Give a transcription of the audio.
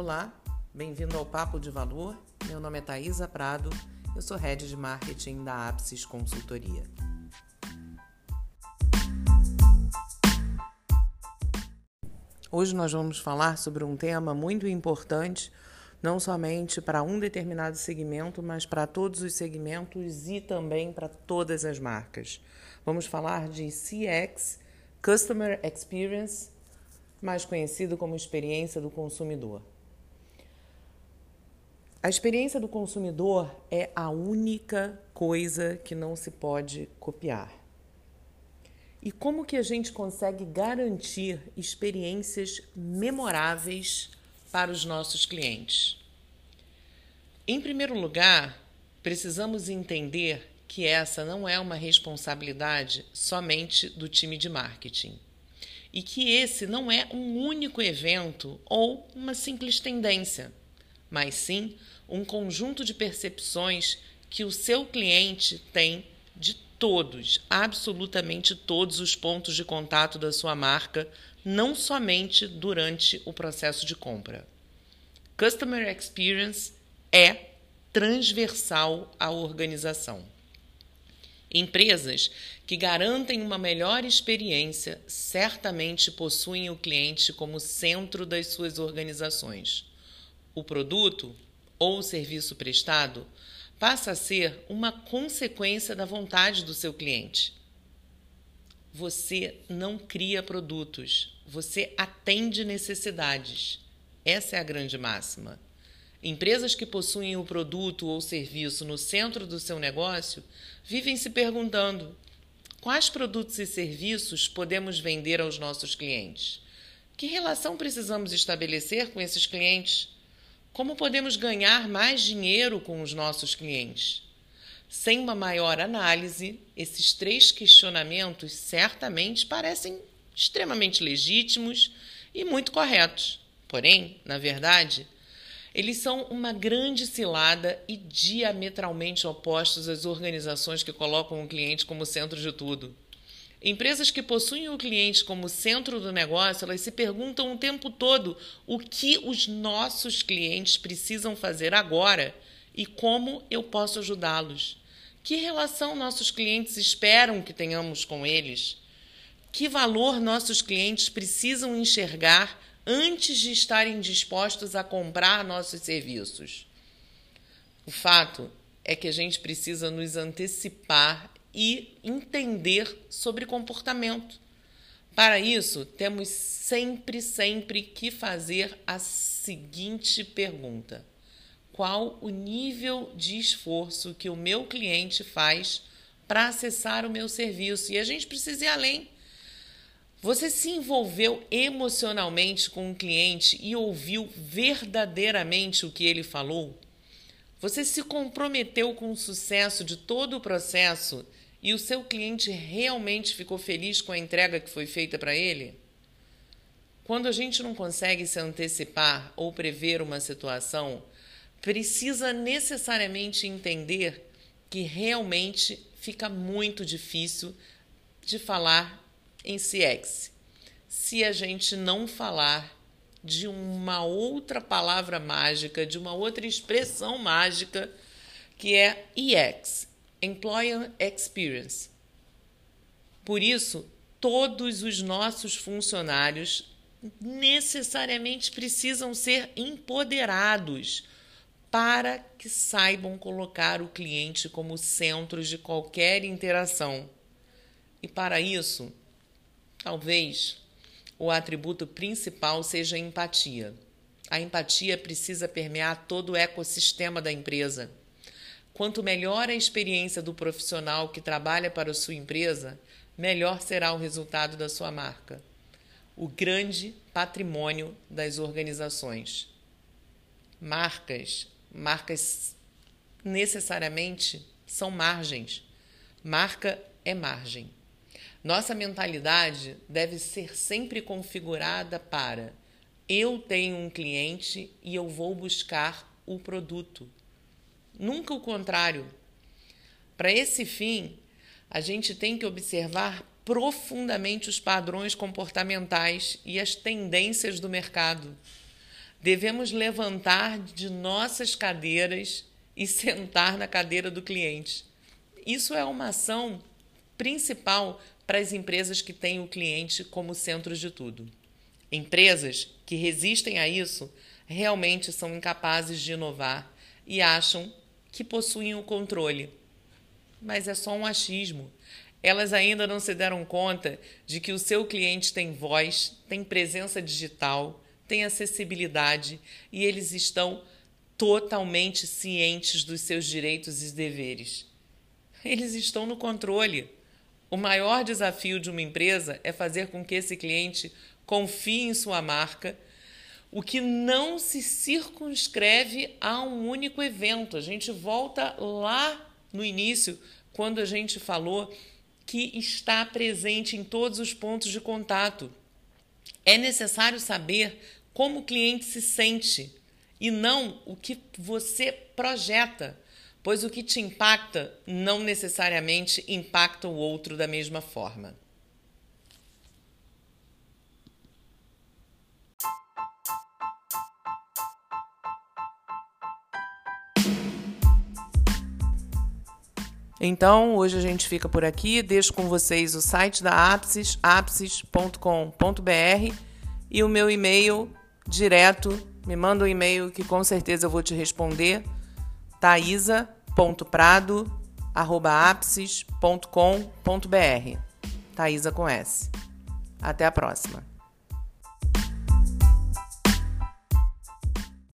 Olá, bem-vindo ao Papo de Valor. Meu nome é Thaisa Prado, eu sou Head de Marketing da Apsis Consultoria. Hoje nós vamos falar sobre um tema muito importante, não somente para um determinado segmento, mas para todos os segmentos e também para todas as marcas. Vamos falar de CX, Customer Experience, mais conhecido como experiência do consumidor. A experiência do consumidor é a única coisa que não se pode copiar. E como que a gente consegue garantir experiências memoráveis para os nossos clientes? Em primeiro lugar, precisamos entender que essa não é uma responsabilidade somente do time de marketing e que esse não é um único evento ou uma simples tendência mas sim um conjunto de percepções que o seu cliente tem de todos, absolutamente todos os pontos de contato da sua marca, não somente durante o processo de compra. Customer Experience é transversal à organização. Empresas que garantem uma melhor experiência certamente possuem o cliente como centro das suas organizações o produto ou o serviço prestado passa a ser uma consequência da vontade do seu cliente. Você não cria produtos, você atende necessidades. Essa é a grande máxima. Empresas que possuem o produto ou serviço no centro do seu negócio vivem se perguntando: quais produtos e serviços podemos vender aos nossos clientes? Que relação precisamos estabelecer com esses clientes? Como podemos ganhar mais dinheiro com os nossos clientes? Sem uma maior análise, esses três questionamentos certamente parecem extremamente legítimos e muito corretos. Porém, na verdade, eles são uma grande cilada e diametralmente opostos às organizações que colocam o cliente como centro de tudo. Empresas que possuem o cliente como centro do negócio, elas se perguntam o tempo todo o que os nossos clientes precisam fazer agora e como eu posso ajudá-los. Que relação nossos clientes esperam que tenhamos com eles? Que valor nossos clientes precisam enxergar antes de estarem dispostos a comprar nossos serviços? O fato é que a gente precisa nos antecipar e entender sobre comportamento. Para isso, temos sempre, sempre que fazer a seguinte pergunta: qual o nível de esforço que o meu cliente faz para acessar o meu serviço? E a gente precisa ir além. Você se envolveu emocionalmente com o cliente e ouviu verdadeiramente o que ele falou? Você se comprometeu com o sucesso de todo o processo e o seu cliente realmente ficou feliz com a entrega que foi feita para ele? Quando a gente não consegue se antecipar ou prever uma situação, precisa necessariamente entender que realmente fica muito difícil de falar em CX. Se a gente não falar de uma outra palavra mágica, de uma outra expressão mágica, que é EX Employer Experience. Por isso, todos os nossos funcionários necessariamente precisam ser empoderados para que saibam colocar o cliente como centro de qualquer interação. E para isso, talvez o atributo principal seja a empatia. A empatia precisa permear todo o ecossistema da empresa. Quanto melhor a experiência do profissional que trabalha para a sua empresa, melhor será o resultado da sua marca. O grande patrimônio das organizações. Marcas, marcas necessariamente são margens. Marca é margem. Nossa mentalidade deve ser sempre configurada para eu tenho um cliente e eu vou buscar o produto nunca o contrário. Para esse fim, a gente tem que observar profundamente os padrões comportamentais e as tendências do mercado. devemos levantar de nossas cadeiras e sentar na cadeira do cliente. Isso é uma ação principal para as empresas que têm o cliente como centro de tudo. Empresas que resistem a isso realmente são incapazes de inovar e acham que possuem o controle. Mas é só um achismo. Elas ainda não se deram conta de que o seu cliente tem voz, tem presença digital, tem acessibilidade e eles estão totalmente cientes dos seus direitos e deveres. Eles estão no controle. O maior desafio de uma empresa é fazer com que esse cliente confie em sua marca, o que não se circunscreve a um único evento. A gente volta lá no início, quando a gente falou que está presente em todos os pontos de contato. É necessário saber como o cliente se sente e não o que você projeta, pois o que te impacta não necessariamente impacta o outro da mesma forma. Então, hoje a gente fica por aqui. Deixo com vocês o site da Apsis, apsis.com.br e o meu e-mail direto. Me manda um e-mail que com certeza eu vou te responder. taisa.prado@apsis.com.br. Taisa com S. Até a próxima.